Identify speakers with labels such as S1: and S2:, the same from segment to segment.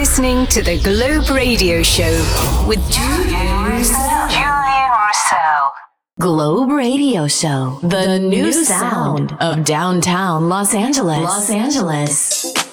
S1: listening to the Globe Radio Show with Julien Roussel. Julien Roussel. Globe Radio Show, the, new, sound of downtown Los Angeles. Los Angeles.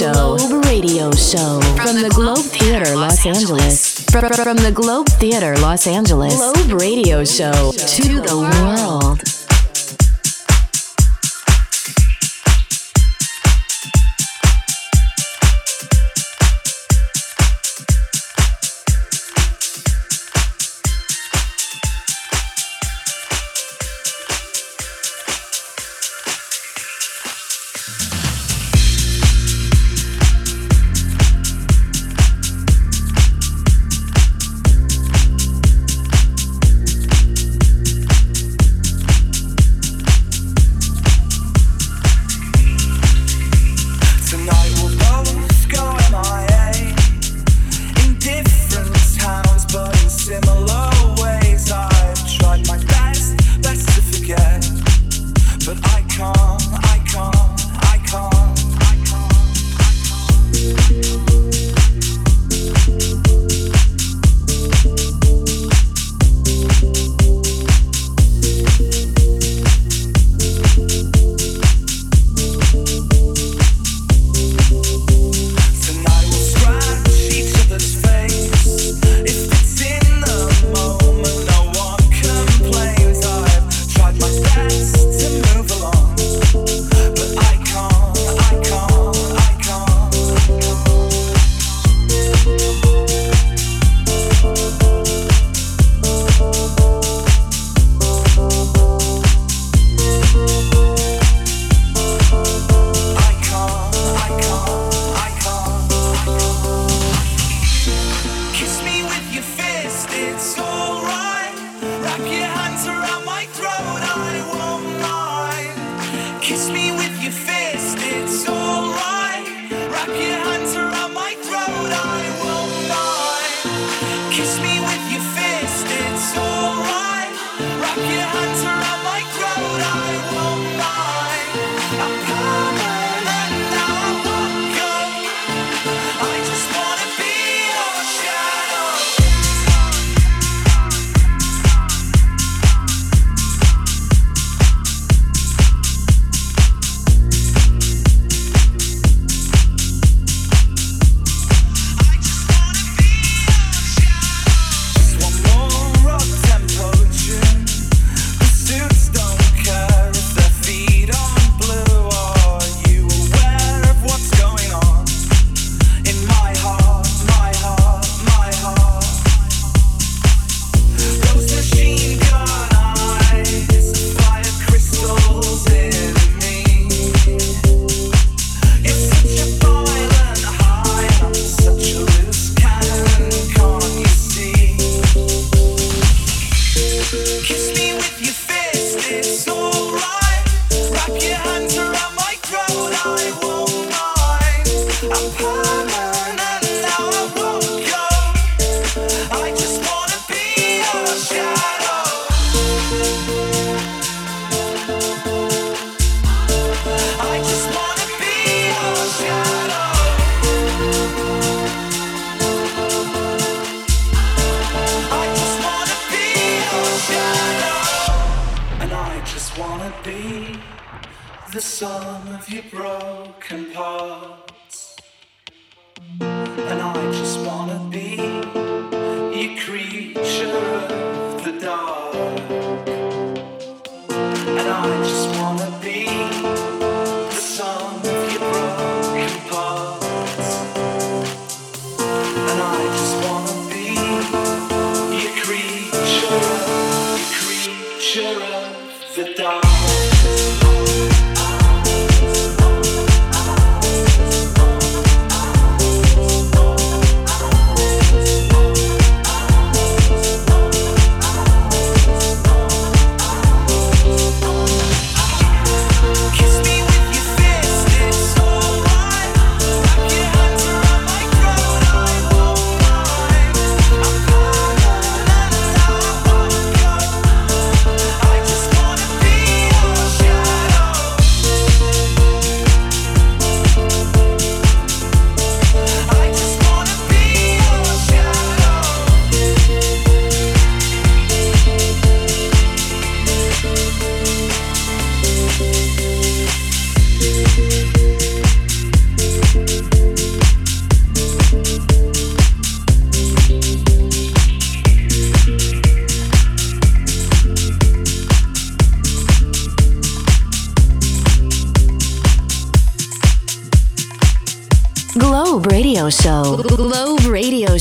S2: Show. Globe Radio Show. From the Globe Theater, Los Angeles. From the Globe Theater, Los Angeles. Globe Radio Show to the world.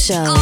S3: Show.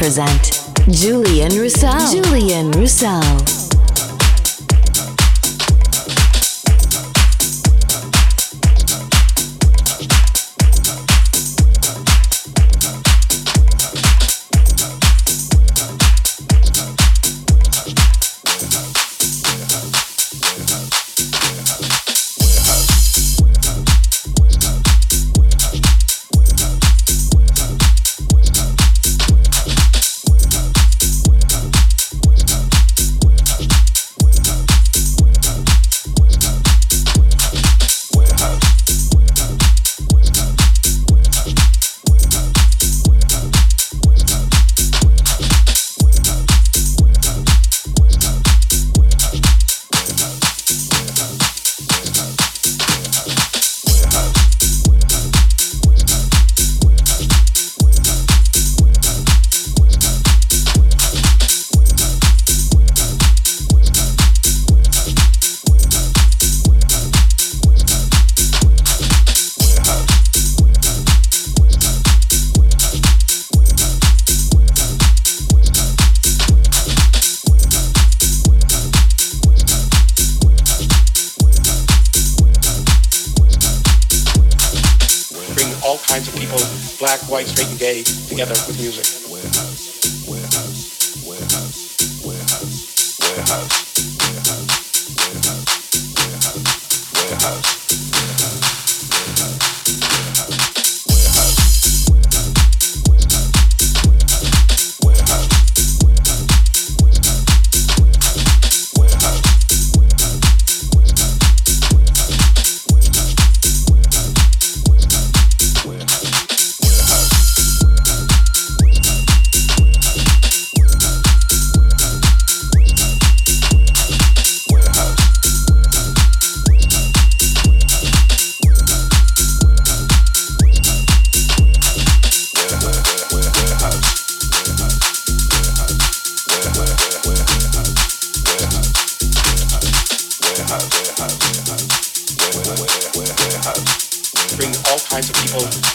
S3: Present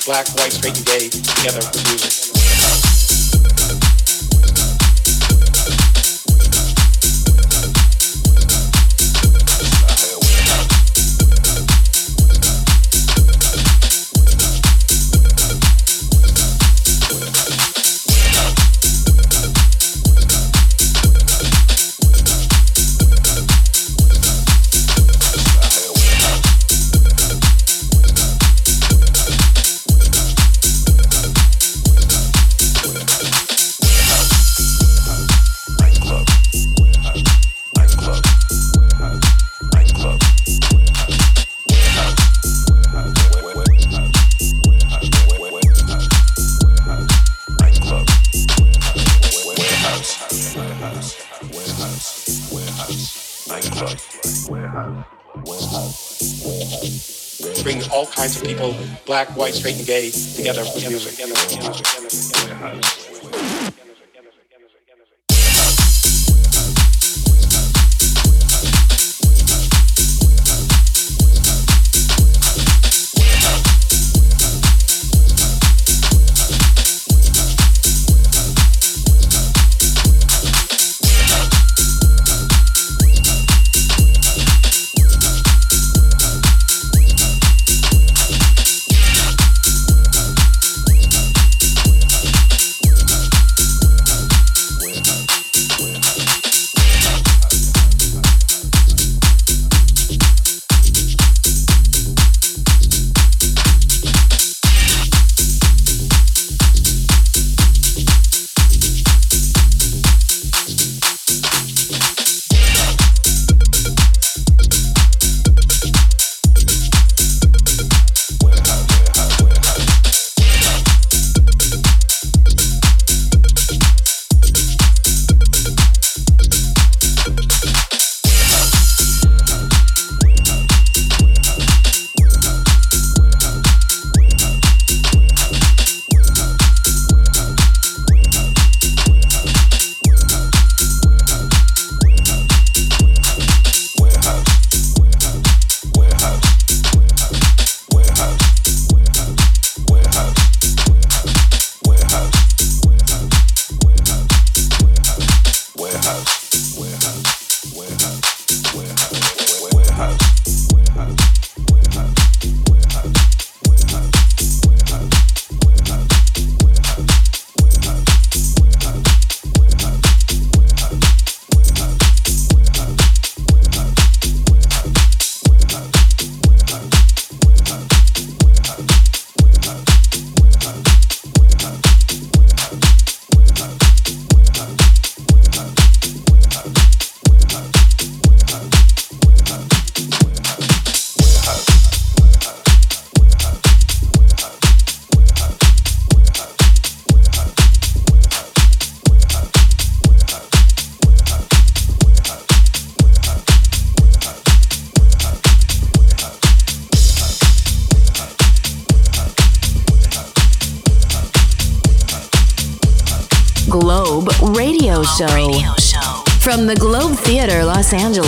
S4: black, white, straight, and gay together with music. Black, white, straight, and gay together with music.
S5: Los Angeles,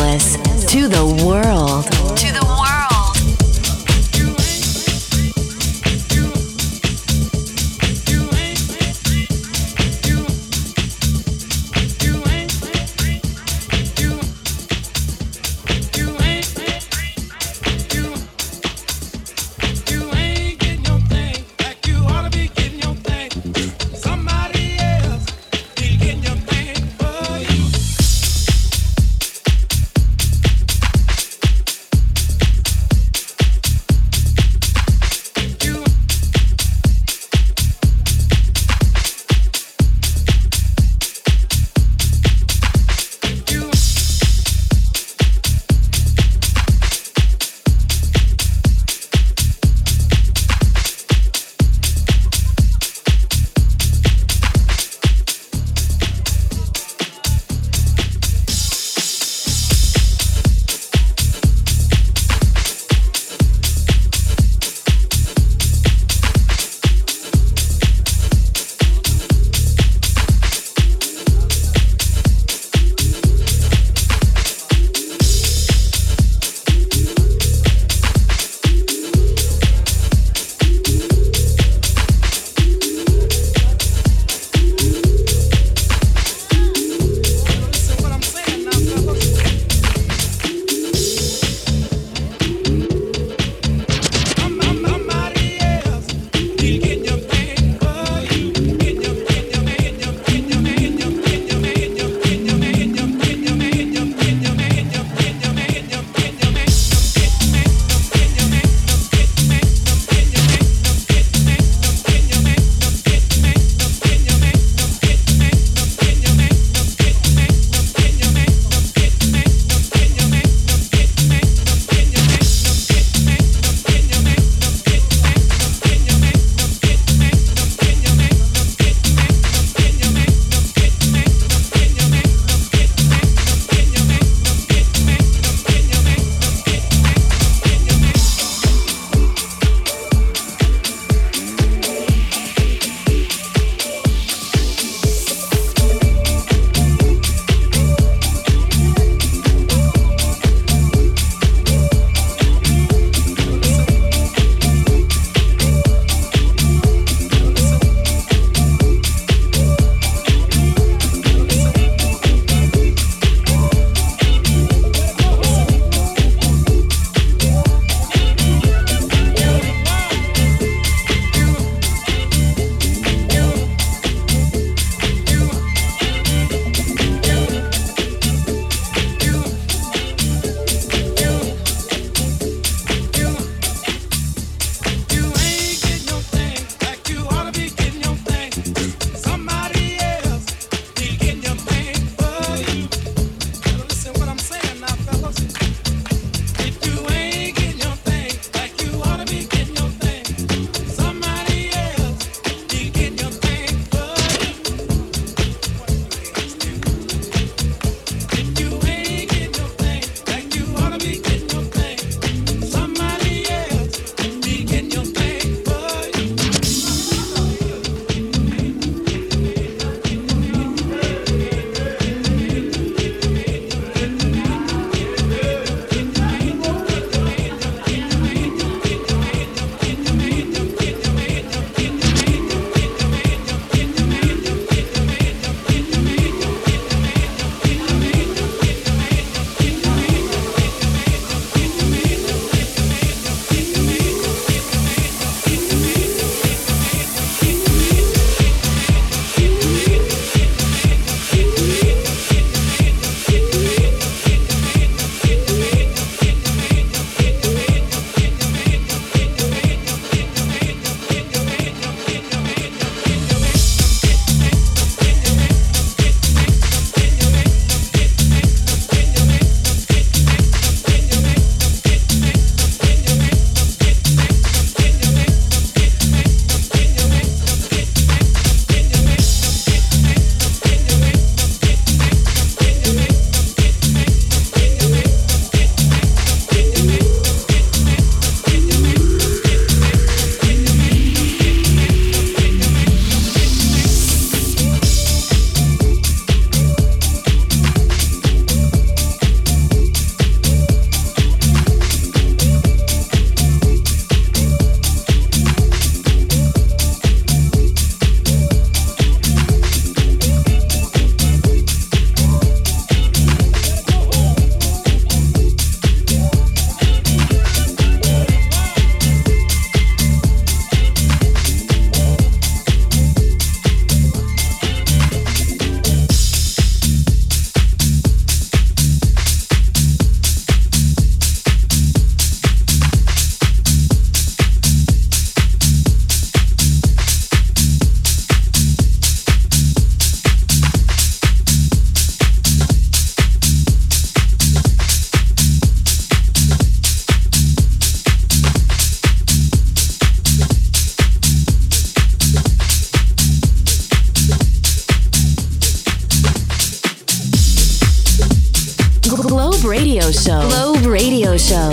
S5: Show. Globe Radio Show.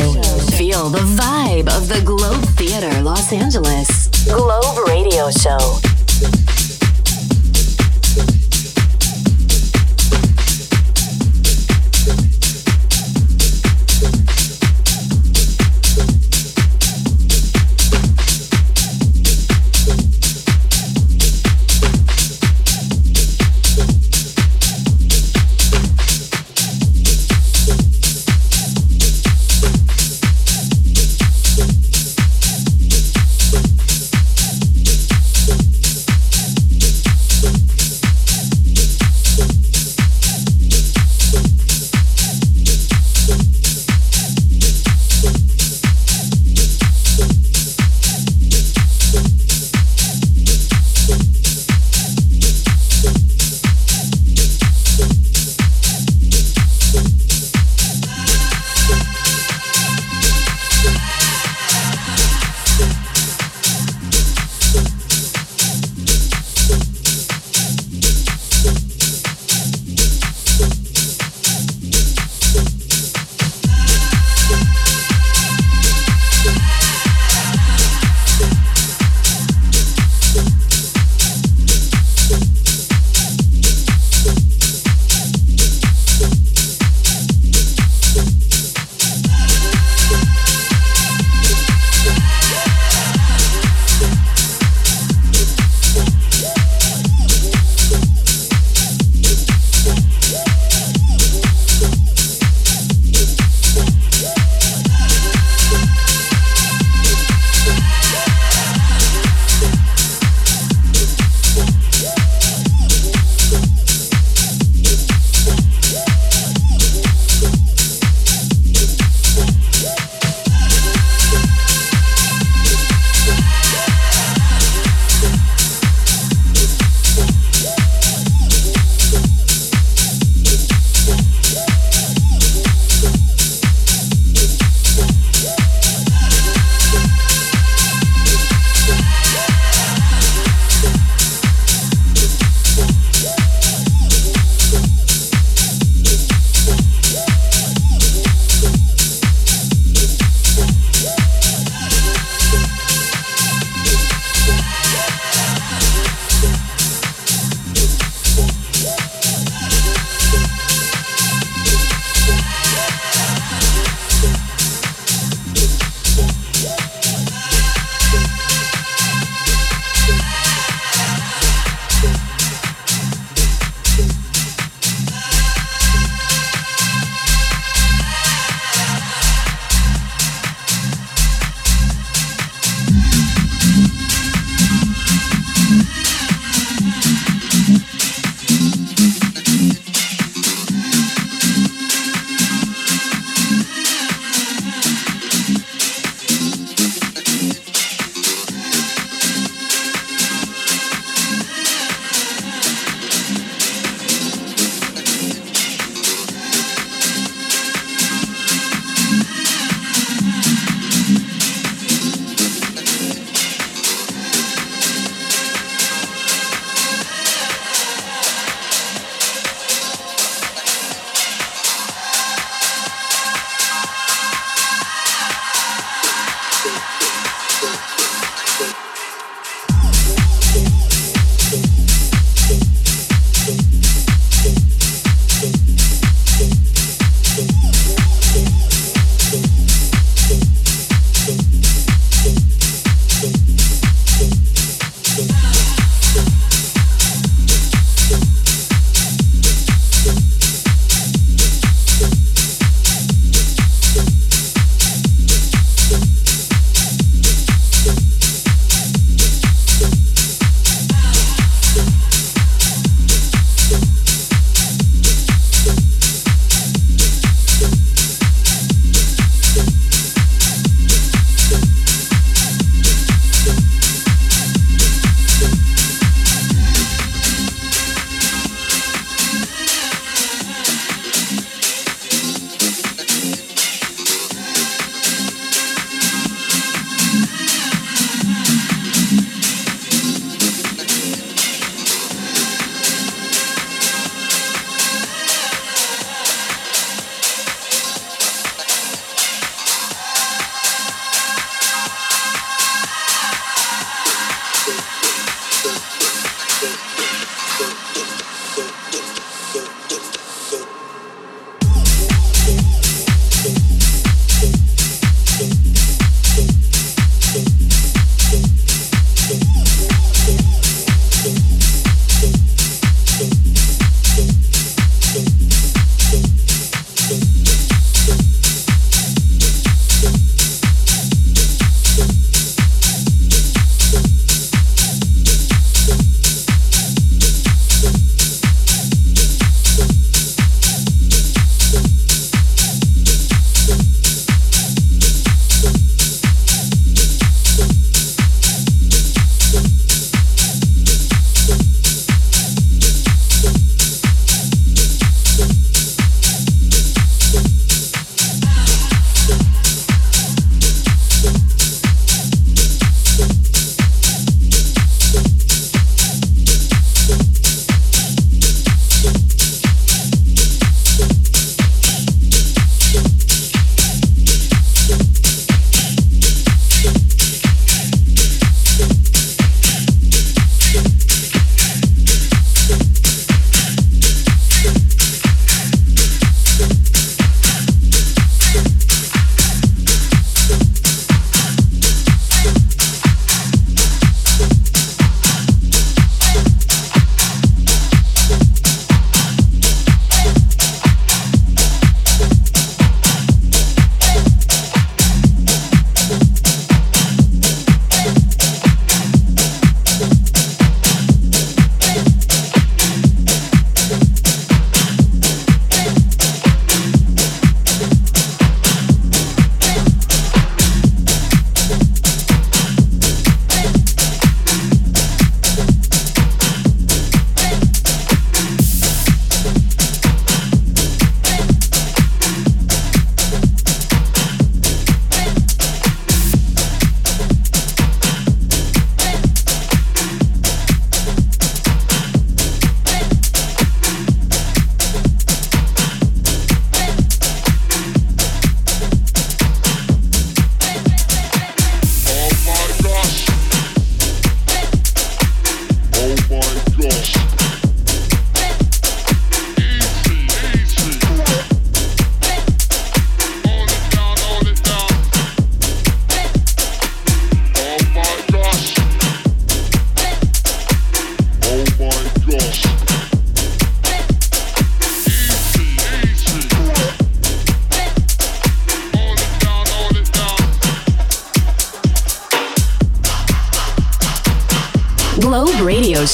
S5: Feel the vibe of the Globe Theatre, Los Angeles. Globe Radio Show.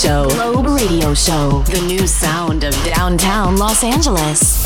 S5: Show. Globe Radio Show. The new sound of downtown Los Angeles.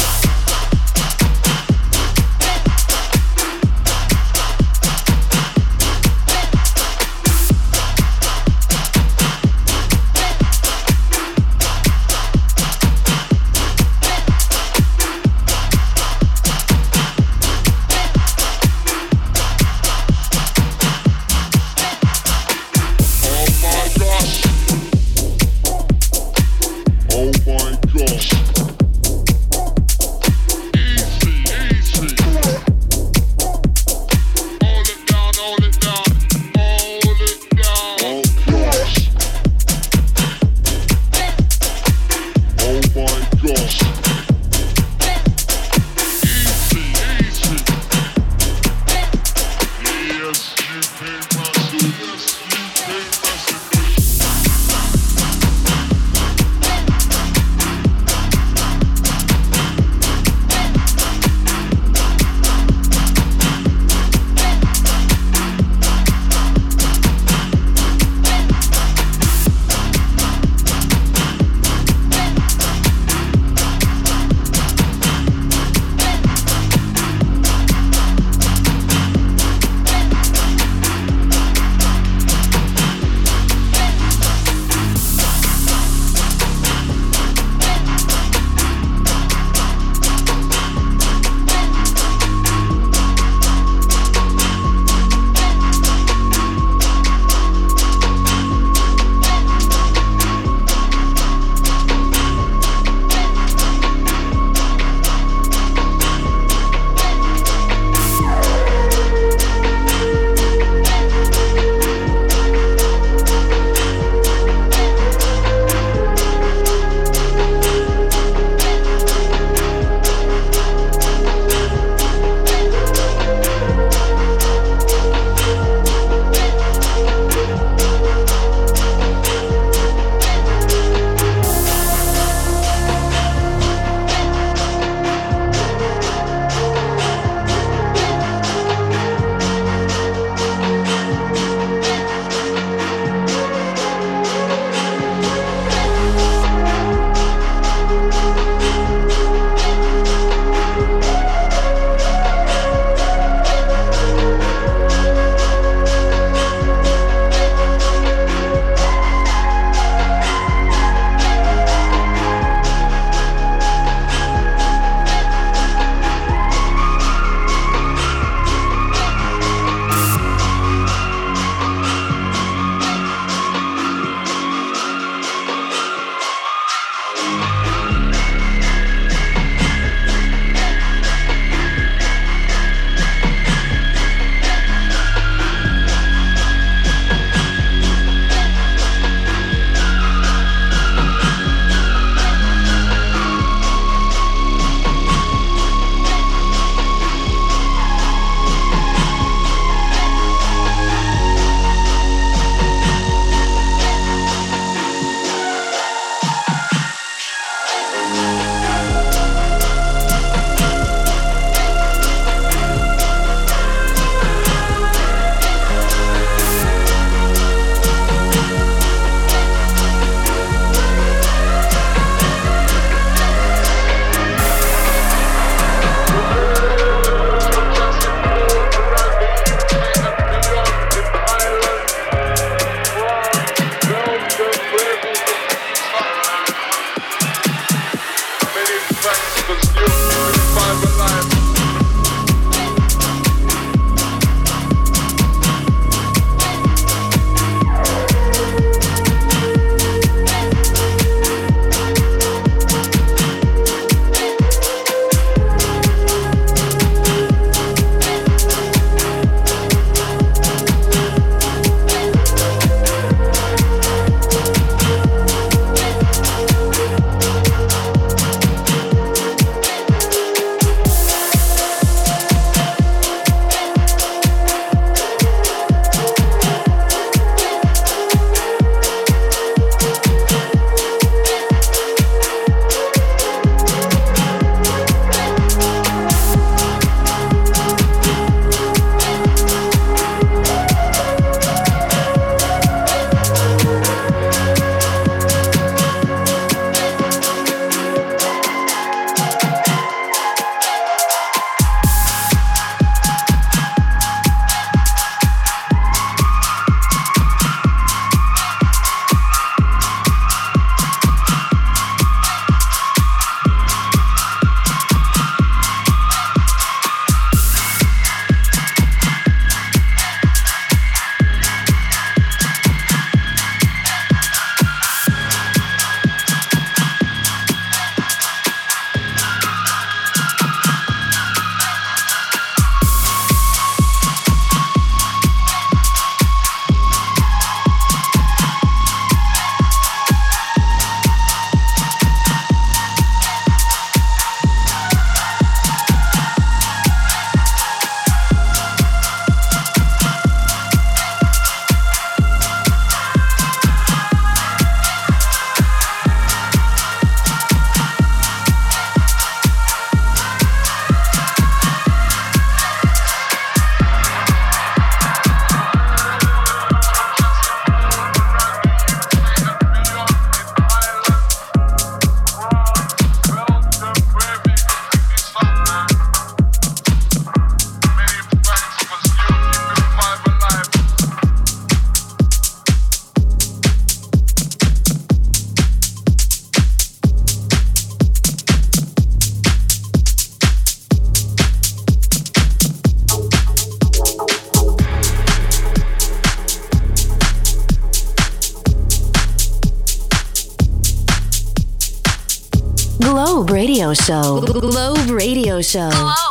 S2: Show. Globe Radio Show. Globe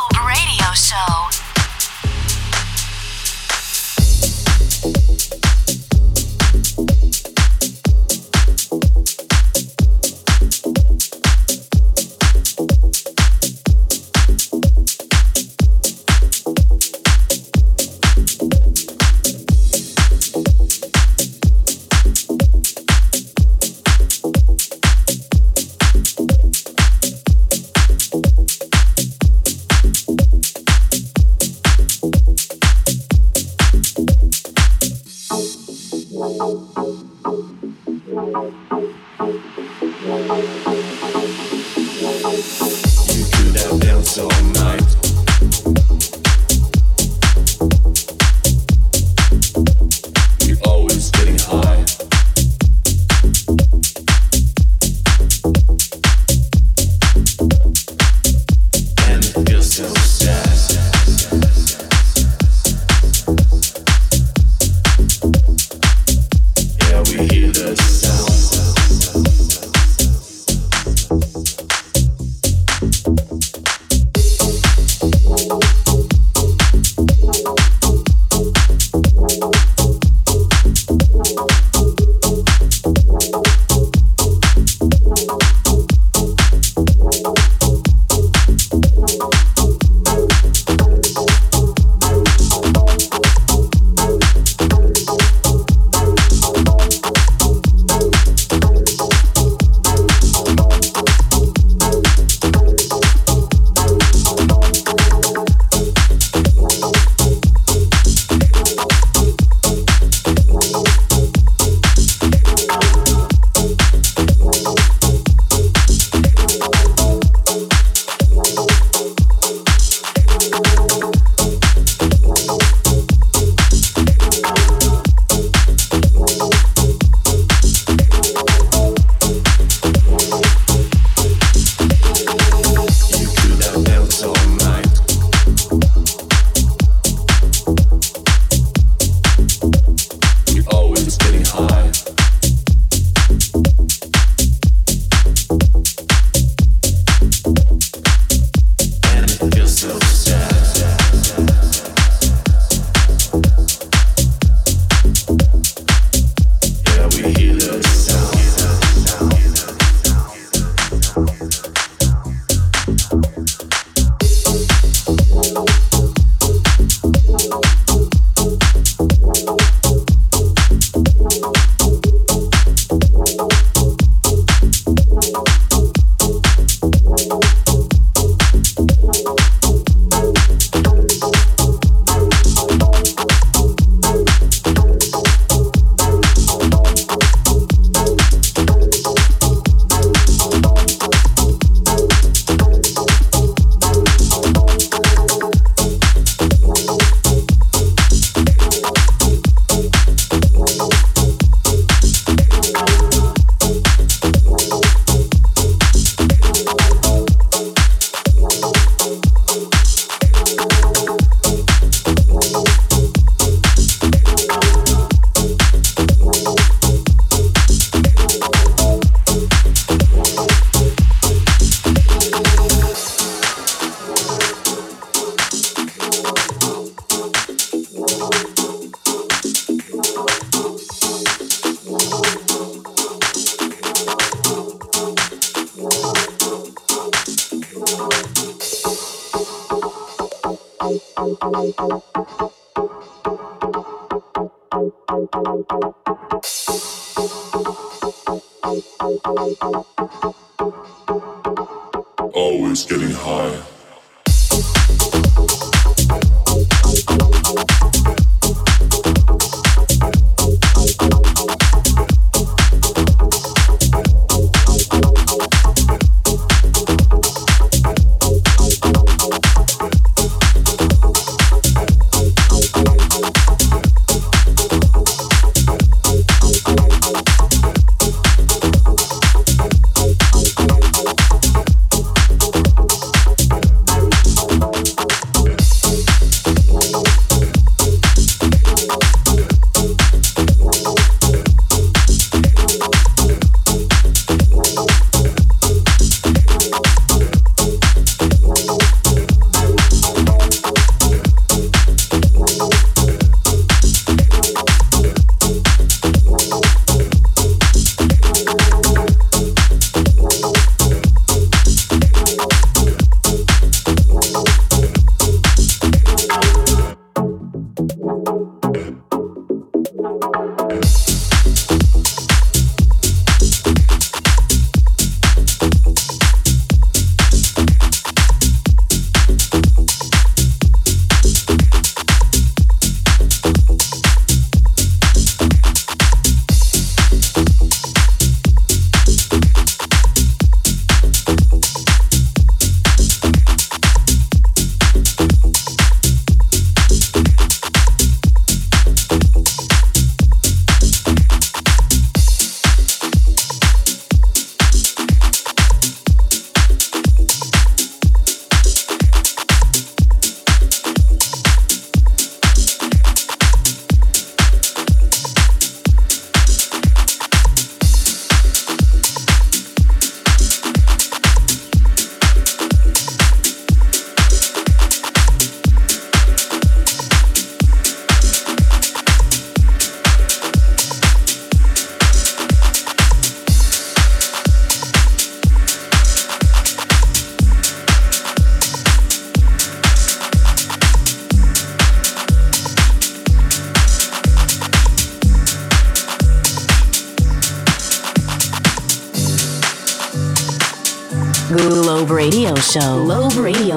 S2: パ
S5: ラパラパラ。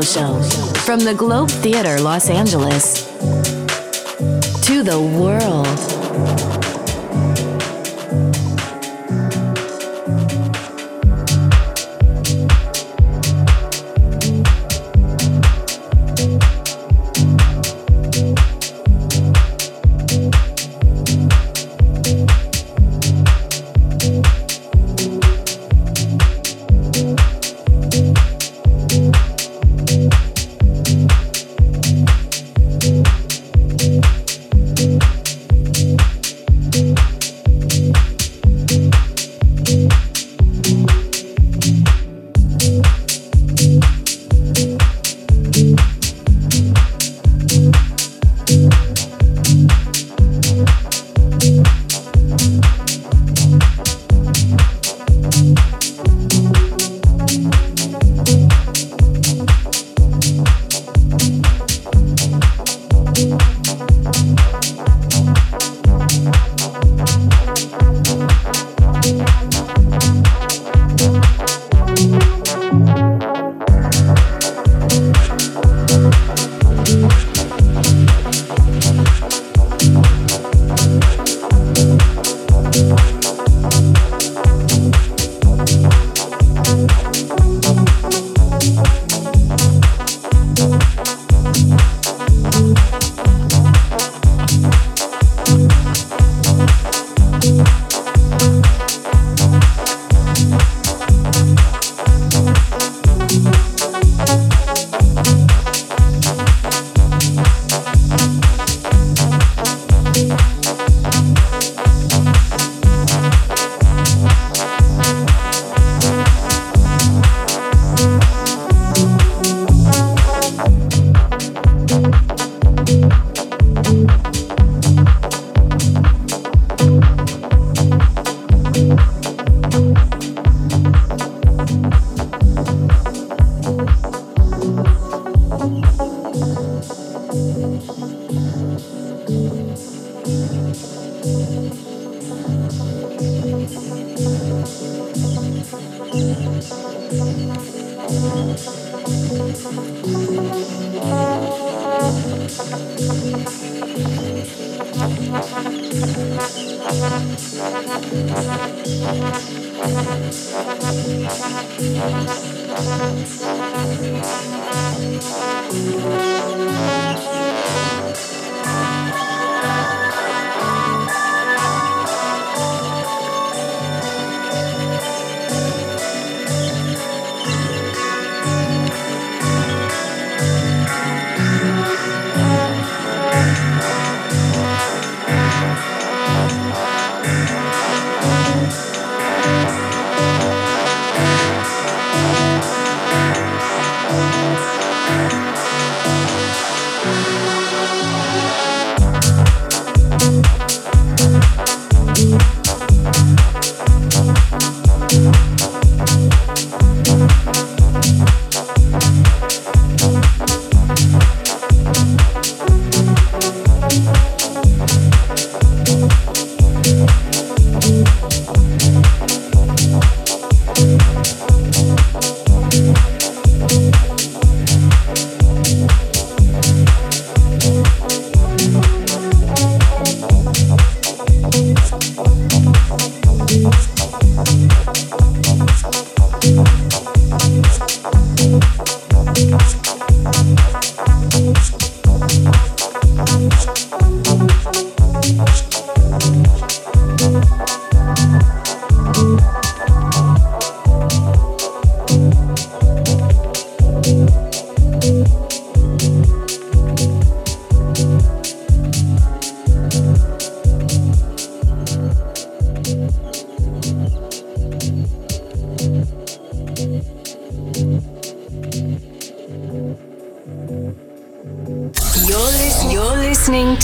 S5: Show. From the Globe Theatre, Los Angeles, to the world.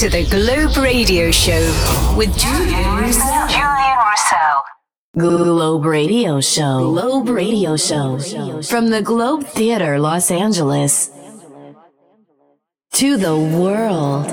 S5: Globe Radio Show with Julien Roussel. Julien Roussel. Globe Radio Show. Globe Radio Show. From the Globe Theatre, Los Angeles. To the world.